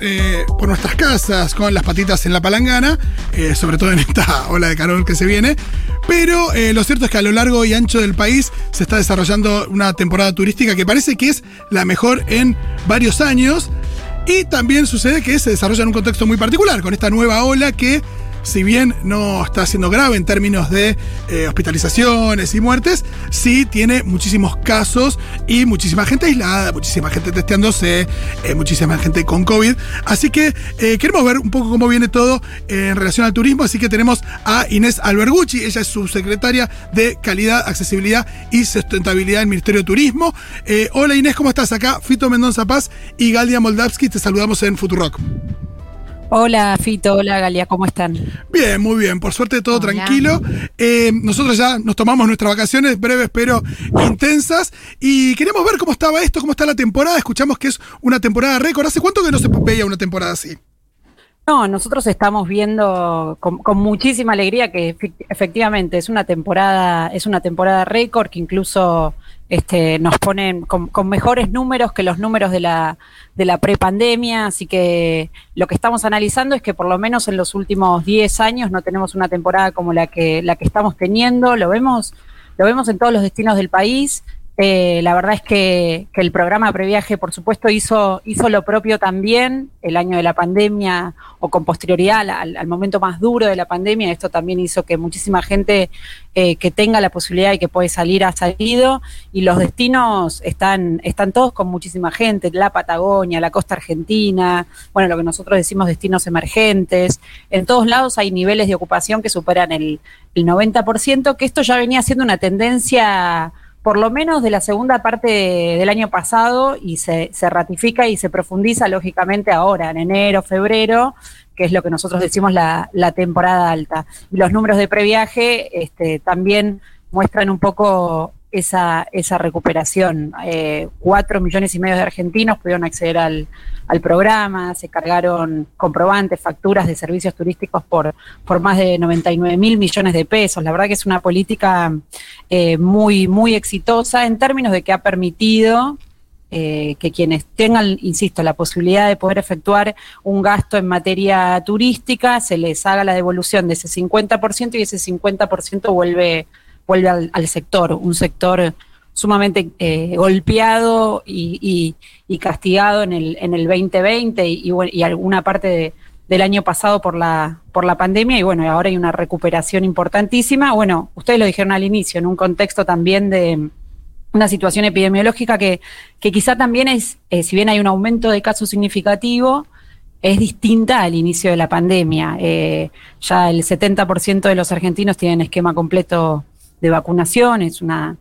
eh, por nuestras casas con las patitas en la palangana, eh, sobre todo en esta ola de calor que se viene. Pero eh, lo cierto es que a lo largo y ancho del país se está desarrollando una temporada turística que parece que es la mejor en varios años. Y también sucede que se desarrolla en un contexto muy particular, con esta nueva ola que si bien no está siendo grave en términos de eh, hospitalizaciones y muertes, sí tiene muchísimos casos y muchísima gente aislada, muchísima gente testeándose, eh, muchísima gente con COVID. Así que eh, queremos ver un poco cómo viene todo en relación al turismo, así que tenemos a Inés Albergucci, ella es subsecretaria de Calidad, Accesibilidad y Sustentabilidad del Ministerio de Turismo. hola Inés, ¿cómo estás? Acá Fito Mendoza Paz y Galdia Moldavsky, te saludamos en Futurock. Hola Fito, hola Galia, ¿cómo están? Bien, muy bien, por suerte todo tranquilo. Eh, nosotros ya nos tomamos nuestras vacaciones breves pero intensas y queremos ver cómo estaba esto, cómo está la temporada. Escuchamos que es una temporada récord. ¿Hace cuánto que no se veía una temporada así? No, nosotros estamos viendo con, muchísima alegría que efectivamente es una temporada, es una temporada récord que incluso este, nos ponen con, mejores números que los números de la, de la prepandemia, así que lo que estamos analizando es que por lo menos en los últimos 10 años no tenemos una temporada como la que, la que estamos teniendo, lo vemos, lo vemos en todos los destinos del país, eh, la verdad es que, el programa Previaje, por supuesto, hizo, hizo lo propio también el año de la pandemia o con posterioridad al, momento más duro de la pandemia. Esto también hizo que muchísima gente eh, que tenga la posibilidad y que puede salir ha salido y los destinos están, están todos con muchísima gente, la Patagonia, la costa argentina, bueno, lo que nosotros decimos destinos emergentes. En todos lados hay niveles de ocupación que superan el, el 90%, que esto ya venía siendo una tendencia por lo menos de la segunda parte del año pasado y se, ratifica y se profundiza lógicamente ahora, en enero, febrero, que es lo que nosotros decimos la, temporada alta. Y los números de previaje este, también muestran un poco esa, esa recuperación. Eh, cuatro millones y medio de argentinos pudieron acceder al, programa, se cargaron comprobantes, facturas de servicios turísticos por, por más de 99 mil millones de pesos. La verdad que es una política eh, muy, muy exitosa en términos de que ha permitido eh, que quienes tengan, insisto, la posibilidad de poder efectuar un gasto en materia turística, se les haga la devolución de ese 50% y ese 50% vuelve vuelve al, sector, un sector sumamente eh, golpeado y, castigado en el, en el 2020 y, y alguna parte del año pasado por la, por la pandemia y bueno, ahora hay una recuperación importantísima. Bueno, ustedes lo dijeron al inicio, en un contexto también de una situación epidemiológica que, que quizá también es, eh, si bien hay un aumento de casos significativo, es distinta al inicio de la pandemia. Eh, ya el 70% de los argentinos tienen esquema completo de vacunación, es una,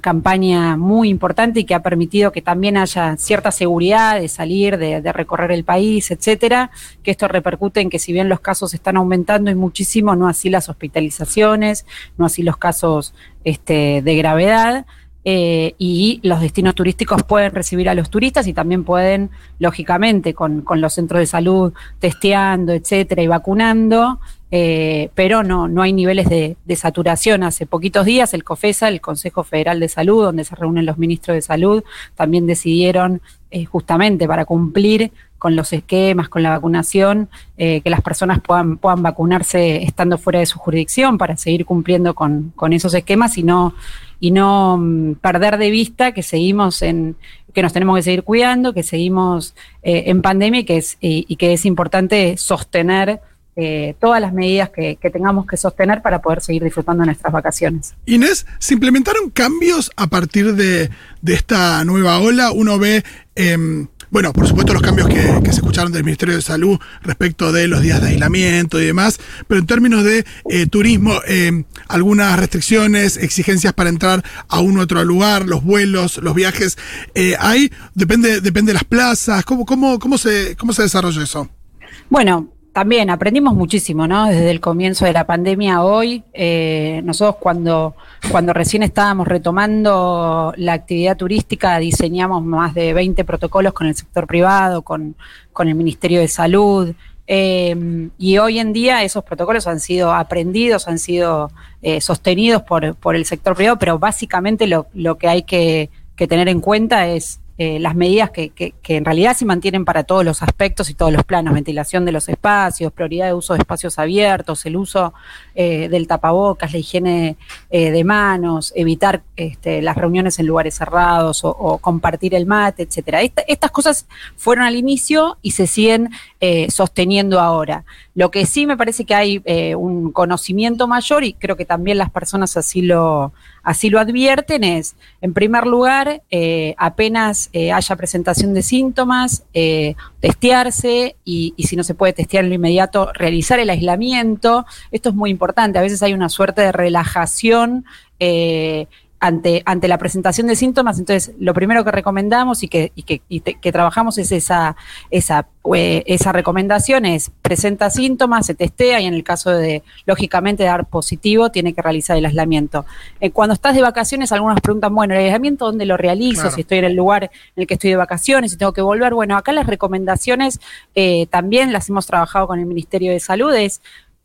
campaña muy importante y que ha permitido que también haya cierta seguridad de salir, de, recorrer el país, etcétera, que esto repercute en que si bien los casos están aumentando y muchísimo, no así las hospitalizaciones, no así los casos este, de gravedad. Eh, y los destinos turísticos pueden recibir a los turistas y también pueden, lógicamente, con, con los centros de salud testeando, etcétera, y vacunando, eh, pero no, no hay niveles de, saturación. Hace poquitos días el COFESA, el Consejo Federal de Salud, donde se reúnen los ministros de salud, también decidieron eh, justamente para cumplir con los esquemas, con la vacunación, eh, que las personas puedan, puedan vacunarse estando fuera de su jurisdicción para seguir cumpliendo con, esos esquemas y no, y no mm, perder de vista que seguimos en, que nos tenemos que seguir cuidando, que seguimos en pandemia que es, y que es importante sostener eh, todas las medidas que, tengamos que sostener para poder seguir disfrutando nuestras vacaciones. Inés, ¿se implementaron cambios a partir de, esta nueva ola? Uno ve, em, bueno, por supuesto los cambios que, se escucharon del Ministerio de Salud respecto de los días de aislamiento y demás, pero en términos de eh, turismo, em, algunas restricciones, exigencias para entrar a un otro lugar, los vuelos, los viajes, eh, ¿hay? Depende, depende de las plazas, ¿cómo, cómo, cómo, se, cómo se desarrolla eso? Bueno, también aprendimos muchísimo, ¿no? Desde el comienzo de la pandemia hoy, eh, nosotros cuando, cuando recién estábamos retomando la actividad turística, diseñamos más de 20 protocolos con el sector privado, con, con el Ministerio de Salud, eh, y hoy en día esos protocolos han sido aprendidos, han sido eh, sostenidos por, por, el sector privado, pero básicamente lo, lo que hay que, que tener en cuenta es eh, las medidas que, en realidad se mantienen para todos los aspectos y todos los planos, ventilación de los espacios, prioridad de uso de espacios abiertos, el uso eh, del tapabocas, la higiene eh, de manos, evitar este, las reuniones en lugares cerrados o, compartir el mate, etcétera. estas cosas fueron al inicio y se siguen sosteniendo ahora. Lo que sí me parece que hay un conocimiento mayor y creo que también las personas así lo así lo advierten es, en primer lugar, apenas eh, haya presentación de síntomas, eh, testearse y, y, si no se puede testear en lo inmediato, realizar el aislamiento. Esto es muy importante. A veces hay una suerte de relajación ante, ante la presentación de síntomas, entonces lo primero que recomendamos y que, y que, que trabajamos es esa, esa, eh, esa recomendación es presenta síntomas, se testea y en el caso de, lógicamente, dar positivo, tiene que realizar el aislamiento. Eh, cuando estás de vacaciones, algunas preguntan, bueno, el aislamiento, ¿dónde lo realizo? Si estoy en el lugar en el que estoy de vacaciones, si tengo que volver. Bueno, acá las recomendaciones eh, también las hemos trabajado con el Ministerio de Salud, es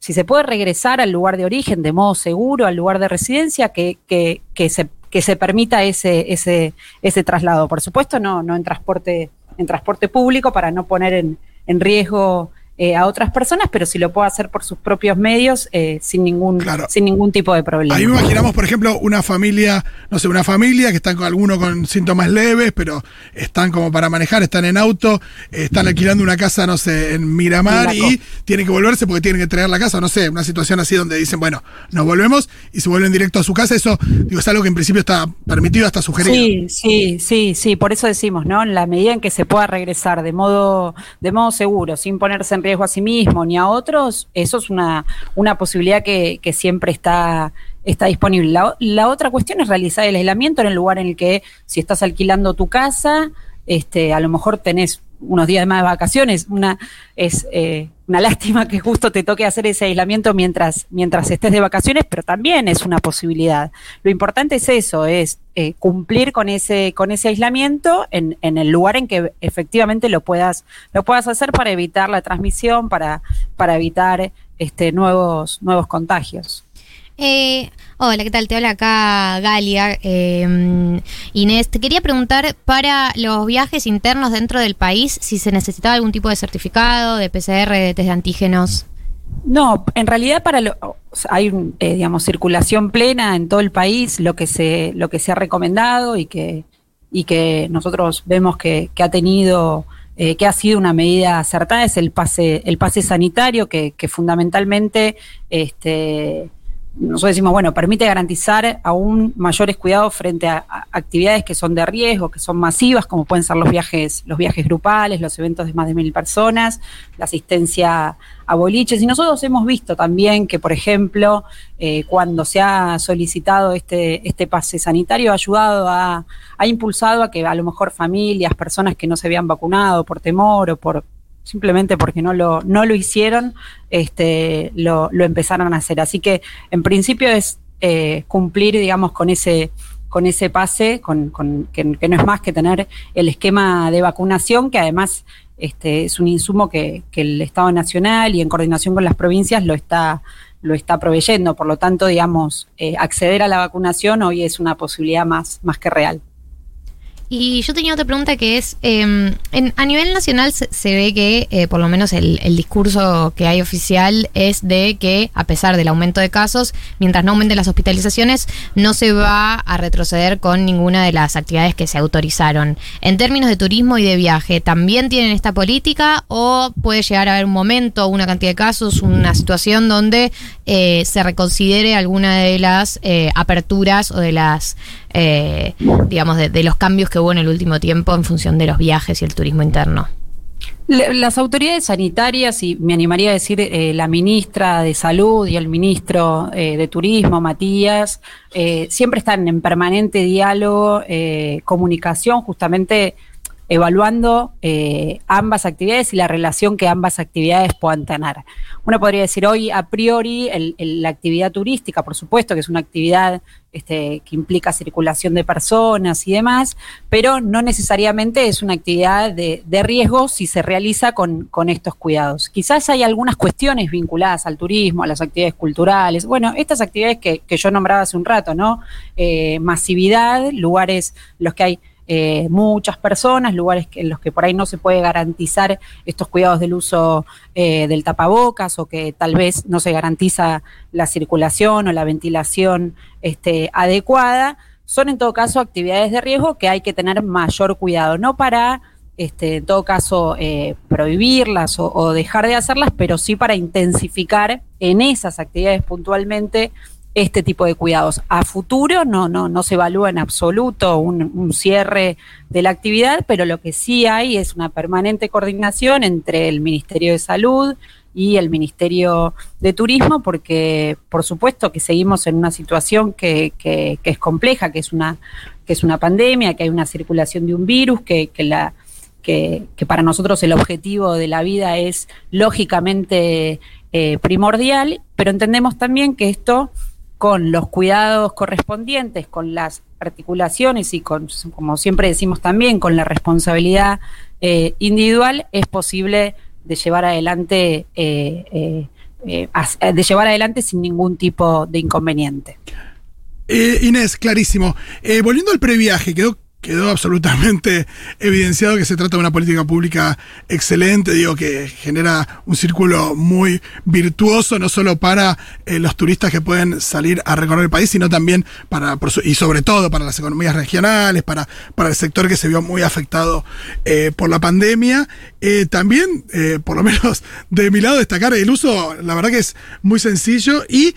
si se puede regresar al lugar de origen de modo seguro, al lugar de residencia, que, que, que se que se permita ese, ese, ese traslado. Por supuesto, no, no en transporte, en transporte público para no poner en, en riesgo eh, a otras personas, pero si lo puede hacer por sus propios medios eh, sin, ningún, sin ningún tipo de problema. Ahí me imaginamos, por ejemplo, una familia, no sé, una familia que están con alguno con síntomas leves, pero están como para manejar, están en auto, están alquilando una casa, no sé, en Miramar y tienen que volverse porque tienen que traer la casa, no sé, una situación así donde dicen, bueno, nos volvemos y se vuelven directo a su casa. Eso digo, es algo que en principio está permitido, hasta sugerido. Sí, sí, sí, sí, por eso decimos, ¿no? En la medida en que se pueda regresar de modo, de modo seguro, sin ponerse en riesgo a sí mismo ni a otros, eso es una, una posibilidad que, que siempre está, está disponible. La, otra cuestión es realizar el aislamiento en el lugar en el que si estás alquilando tu casa, este, a lo mejor tenés unos días más de vacaciones, una es eh, una lástima que justo te toque hacer ese aislamiento mientras, mientras estés de vacaciones, pero también es una posibilidad. Lo importante es eso, es eh, cumplir con ese, con ese aislamiento en, en, el lugar en que efectivamente lo puedas, lo puedas hacer para evitar la transmisión, para, para evitar este, nuevos, nuevos contagios. Eh, hola, ¿qué tal? Te habla acá Galia. Eh, Inés, te quería preguntar para los viajes internos dentro del país si se necesitaba algún tipo de certificado, de PCR, de test de antígenos. No, en realidad para lo, hay eh, digamos circulación plena en todo el país, lo que se lo que se ha recomendado y que y que nosotros vemos que, que ha tenido eh, que ha sido una medida acertada es el pase el pase sanitario que, que fundamentalmente este nosotros decimos, bueno, permite garantizar aún mayores cuidados frente a, actividades que son de riesgo, que son masivas, como pueden ser los viajes, los viajes grupales, los eventos de más de mil personas, la asistencia a boliches. Y nosotros hemos visto también que, por ejemplo, eh, cuando se ha solicitado este, este pase sanitario, ha ayudado a, ha impulsado a que a lo mejor familias, personas que no se habían vacunado por temor o por simplemente porque no lo, no lo hicieron, este, lo, lo empezaron a hacer. Así que en principio es eh, cumplir, digamos, con ese con ese pase, con, con que, no es más que tener el esquema de vacunación, que además este, es un insumo que, que, el Estado Nacional y en coordinación con las provincias lo está, lo está proveyendo. Por lo tanto, digamos, eh, acceder a la vacunación hoy es una posibilidad más, más que real. Y yo tenía otra pregunta que es, em, a nivel nacional se, ve que eh, por lo menos el, discurso que hay oficial es de que a pesar del aumento de casos, mientras no aumenten las hospitalizaciones, no se va a retroceder con ninguna de las actividades que se autorizaron. En términos de turismo y de viaje, ¿también tienen esta política o puede llegar a haber un momento, una cantidad de casos, una situación donde eh, se reconsidere alguna de las eh, aperturas o de las eh, digamos, de, los cambios que hubo en el último tiempo en función de los viajes y el turismo interno? Las autoridades sanitarias, y me animaría a decir eh, la ministra de Salud y el ministro eh, de Turismo, Matías, siempre están en permanente diálogo, comunicación, justamente evaluando eh, ambas actividades y la relación que ambas actividades puedan tener. Uno podría decir hoy, a priori, la actividad turística, por supuesto, que es una actividad este, que implica circulación de personas y demás, pero no necesariamente es una actividad de, riesgo si se realiza con, estos cuidados. Quizás hay algunas cuestiones vinculadas al turismo, a las actividades culturales. Bueno, estas actividades que, yo nombraba hace un rato, ¿no? Eh, masividad, lugares los que hay eh, muchas personas, lugares en los que por ahí no se puede garantizar estos cuidados del uso eh, del tapabocas o que tal vez no se garantiza la circulación o la ventilación este, adecuada, son en todo caso actividades de riesgo que hay que tener mayor cuidado, no para este, en todo caso, eh, prohibirlas o, dejar de hacerlas, pero sí para intensificar en esas actividades puntualmente este tipo de cuidados. A futuro no, no, no se evalúa en absoluto un, cierre de la actividad, pero lo que sí hay es una permanente coordinación entre el Ministerio de Salud y el Ministerio de Turismo, porque por supuesto que seguimos en una situación que, que, es compleja, que es una, que es una pandemia, que hay una circulación de un virus, que, que la que, para nosotros el objetivo de la vida es lógicamente eh, primordial, pero entendemos también que esto con los cuidados correspondientes, con las articulaciones y con, como siempre decimos también, con la responsabilidad eh, individual, es posible de llevar adelante eh, de llevar adelante sin ningún tipo de inconveniente. Inés, clarísimo. volviendo al previaje, quedó quedó absolutamente evidenciado que se trata de una política pública excelente, digo, que genera un círculo muy virtuoso, no solo para eh, los turistas que pueden salir a recorrer el país, sino también para, y sobre todo para las economías regionales, para, para el sector que se vio muy afectado eh, por la pandemia. Eh, también, por lo menos de mi lado, destacar el uso, la verdad que es muy sencillo, y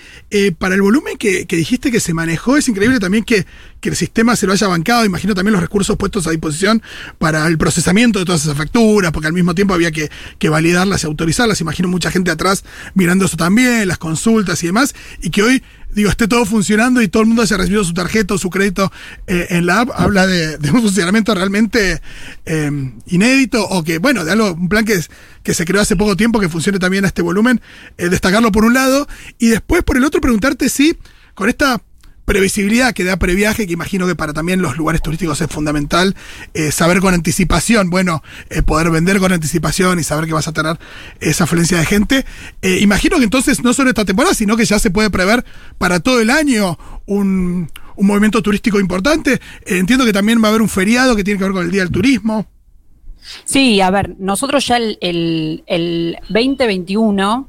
para el volumen que, que dijiste que se manejó, es increíble también que que el sistema se lo haya bancado, imagino también los recursos puestos a disposición para el procesamiento de todas esas facturas, porque al mismo tiempo había que, validarlas y autorizarlas, imagino mucha gente atrás mirando eso también, las consultas y demás, y que hoy digo, esté todo funcionando y todo el mundo haya recibido su tarjeta o su crédito eh, en la app, habla de, un funcionamiento realmente em, inédito o que, bueno, de algo, un plan que, que se creó hace poco tiempo que funcione también a este volumen, eh, destacarlo por un lado. Y después por el otro preguntarte si con esta previsibilidad que da previaje, que imagino que para también los lugares turísticos es fundamental eh, saber con anticipación, bueno, eh, poder vender con anticipación y saber que vas a tener esa afluencia de gente. Eh, imagino que entonces no solo esta temporada, sino que ya se puede prever para todo el año un, movimiento turístico importante. entiendo que también va a haber un feriado que tiene que ver con el Día del Turismo. Sí, a ver, nosotros ya el, el, el 2021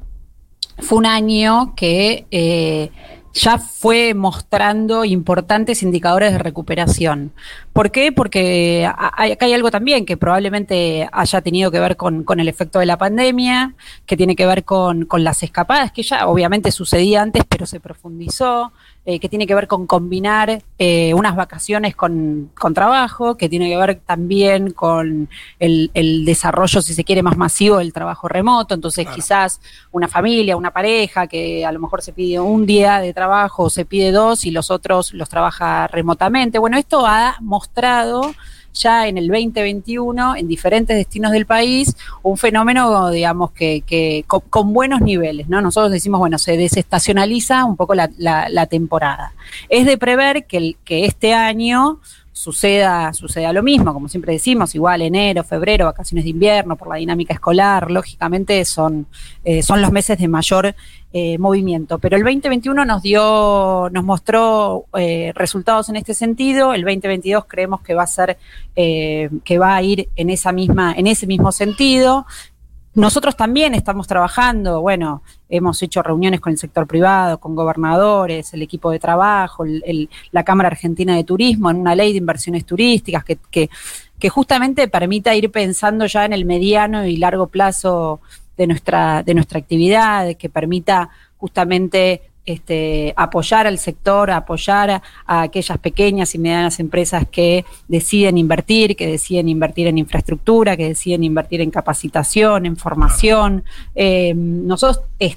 fue un año que ya fue mostrando importantes indicadores de recuperación. ¿Por qué? Porque acá hay algo también que probablemente haya tenido que ver con, el efecto de la pandemia, que tiene que ver con, con las escapadas, que ya obviamente sucedía antes, pero se profundizó, eh, que tiene que ver con combinar eh, unas vacaciones con, trabajo, que tiene que ver también con el, desarrollo, si se quiere, más masivo del trabajo remoto. Entonces, quizás una familia, una pareja que a lo mejor se pide un día de trabajo, se pide dos y los otros los trabaja remotamente. Bueno, esto ha mostrado ya en el 2021 en diferentes destinos del país un fenómeno, digamos, que, que con, buenos niveles, ¿no? Nosotros decimos, bueno, se desestacionaliza un poco la, la, temporada. Es de prever que, que este año suceda, suceda lo mismo, como siempre decimos, igual enero, febrero, vacaciones de invierno, por la dinámica escolar, lógicamente son, eh, son los meses de mayor eh, movimiento. Pero el 2021 nos dio, nos mostró eh, resultados en este sentido. El 2022 creemos que va a ser, que va a ir en esa misma, en ese mismo sentido. Nosotros también estamos trabajando, bueno, hemos hecho reuniones con el sector privado, con gobernadores, el equipo de trabajo, la Cámara Argentina de Turismo, en una ley de inversiones turísticas que, que, que, justamente permita ir pensando ya en el mediano y largo plazo de nuestra, de nuestra actividad, que permita justamente este, apoyar al sector, apoyar a, aquellas pequeñas y medianas empresas que deciden invertir, que deciden invertir en infraestructura, que deciden invertir en capacitación, en formación. Eh, nosotros, eh,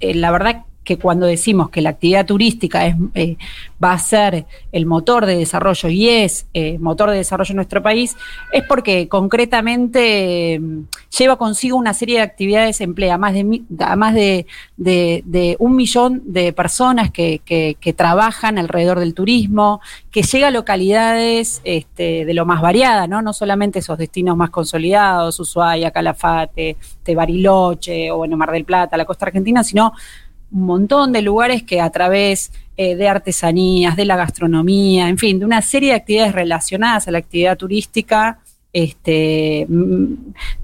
la verdad que cuando decimos que la actividad turística eh, va a ser el motor de desarrollo y es eh, motor de desarrollo en nuestro país, es porque concretamente mm, lleva consigo una serie de actividades, emplea más de, más de, un millón de personas que, trabajan alrededor del turismo, que llega a localidades este, de lo más variada, ¿no? no solamente esos destinos más consolidados, Ushuaia, Calafate, Bariloche o bueno, Mar del Plata, la costa argentina, sino un montón de lugares que a través eh, de artesanías, de la gastronomía, en fin, de una serie de actividades relacionadas a la actividad turística. Este,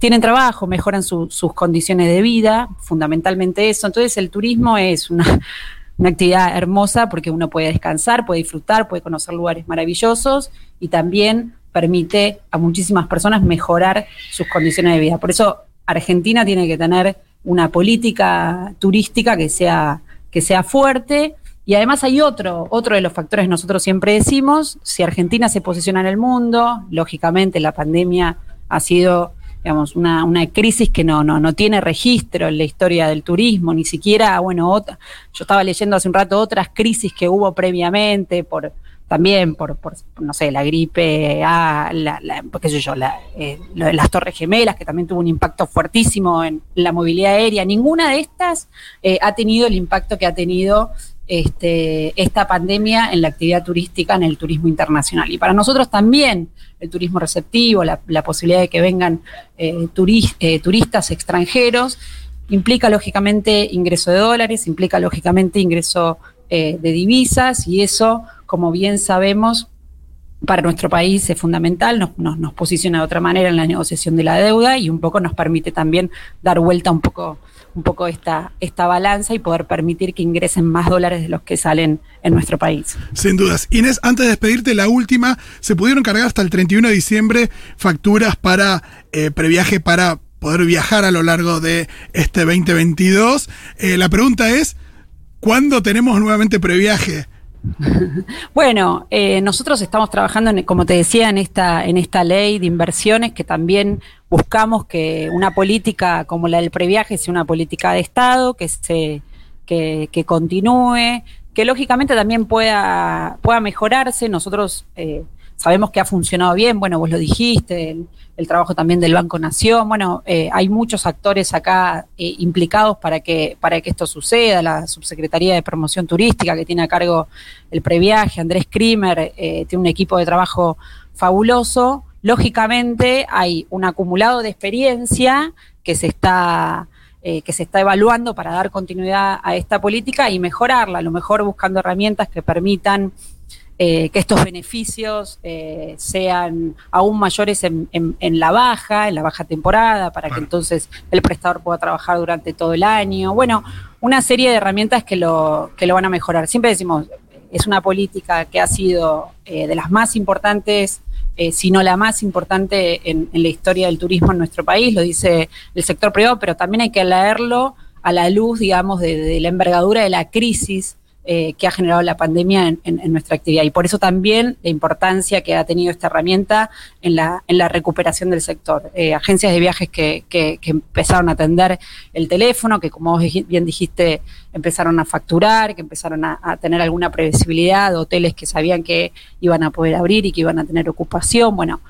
tienen trabajo, mejoran sus condiciones de vida, fundamentalmente eso. Entonces el turismo es una, una actividad hermosa porque uno puede descansar, puede disfrutar, puede conocer lugares maravillosos y también permite a muchísimas personas mejorar sus condiciones de vida. Por eso Argentina tiene que tener una política turística que sea, que sea fuerte. Y además hay otro, otro de los factores nosotros siempre decimos, si Argentina se posiciona en el mundo, lógicamente la pandemia ha sido digamos, una, una crisis que no, no, no tiene registro en la historia del turismo, ni siquiera, bueno, otra, yo estaba leyendo hace un rato otras crisis que hubo previamente por, también por, por, no sé, la gripe A, la, la, la, eh, las Torres Gemelas, que también tuvo un impacto fuertísimo en la movilidad aérea. Ninguna de estas eh, ha tenido el impacto que ha tenido este, esta pandemia en la actividad turística, en el turismo internacional. Y para nosotros también el turismo receptivo, la, posibilidad de que vengan eh, turist, eh, turistas extranjeros, implica lógicamente ingreso de dólares, implica lógicamente ingreso de divisas y eso como bien sabemos, para nuestro país es fundamental, nos, posiciona de otra manera en la negociación de la deuda y un poco nos permite también dar vuelta un poco, un poco esta, esta balanza y poder permitir que ingresen más dólares de los que salen en nuestro país. Sin dudas. Inés, antes de despedirte, la última, se pudieron cargar hasta el 31 de diciembre facturas para eh, previaje para poder viajar a lo largo de este 2022. Eh, la pregunta es, ¿cuándo tenemos nuevamente previaje? Bueno, eh, nosotros estamos trabajando, en, como te decía, en esta, en esta ley de inversiones que también buscamos que una política como la del previaje sea una política de Estado, que se que, continúe, que lógicamente también pueda, pueda mejorarse. Nosotros eh, sabemos que ha funcionado bien, bueno, vos lo dijiste, el, trabajo también del Banco Nación, bueno, eh, hay muchos actores acá eh, implicados para que, para que esto suceda, la Subsecretaría de Promoción Turística que tiene a cargo el previaje, Andrés Krimer, eh, tiene un equipo de trabajo fabuloso, lógicamente hay un acumulado de experiencia que se está... Que se está evaluando para dar continuidad a esta política y mejorarla, a lo mejor buscando herramientas que permitan eh, que estos beneficios eh, sean aún mayores en, en, en, la baja, en la baja temporada, para que entonces el prestador pueda trabajar durante todo el año. Bueno, una serie de herramientas que lo, que lo van a mejorar. Siempre decimos, es una política que ha sido eh, de las más importantes eh, si no la más importante en, en, la historia del turismo en nuestro país, lo dice el sector privado, pero también hay que leerlo a la luz, digamos, de, de la envergadura de la crisis eh, que ha generado la pandemia en, nuestra actividad. Y por eso también la importancia que ha tenido esta herramienta en la, recuperación del sector. Eh, agencias de viajes que, empezaron a atender el teléfono, que como vos bien dijiste, empezaron a facturar, que empezaron a, a tener alguna previsibilidad, hoteles que sabían que iban a poder abrir y que iban a tener ocupación. Bueno,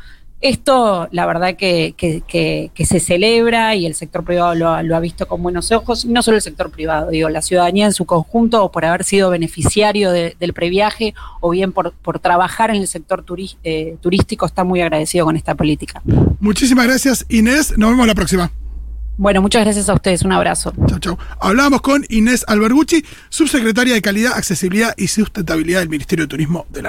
esto, la verdad, que, que, que, que, se celebra y el sector privado lo, lo, ha visto con buenos ojos, no solo el sector privado, digo, la ciudadanía en su conjunto, o por haber sido beneficiario de, del previaje, o bien por, por trabajar en el sector turi eh, turístico, está muy agradecido con esta política. Muchísimas gracias, Inés. Nos vemos la próxima. Bueno, muchas gracias a ustedes. Un abrazo. Chao, chao. Hablábamos con Inés Albergucci, subsecretaria de Calidad, Accesibilidad y Sustentabilidad del Ministerio de Turismo de la Nación.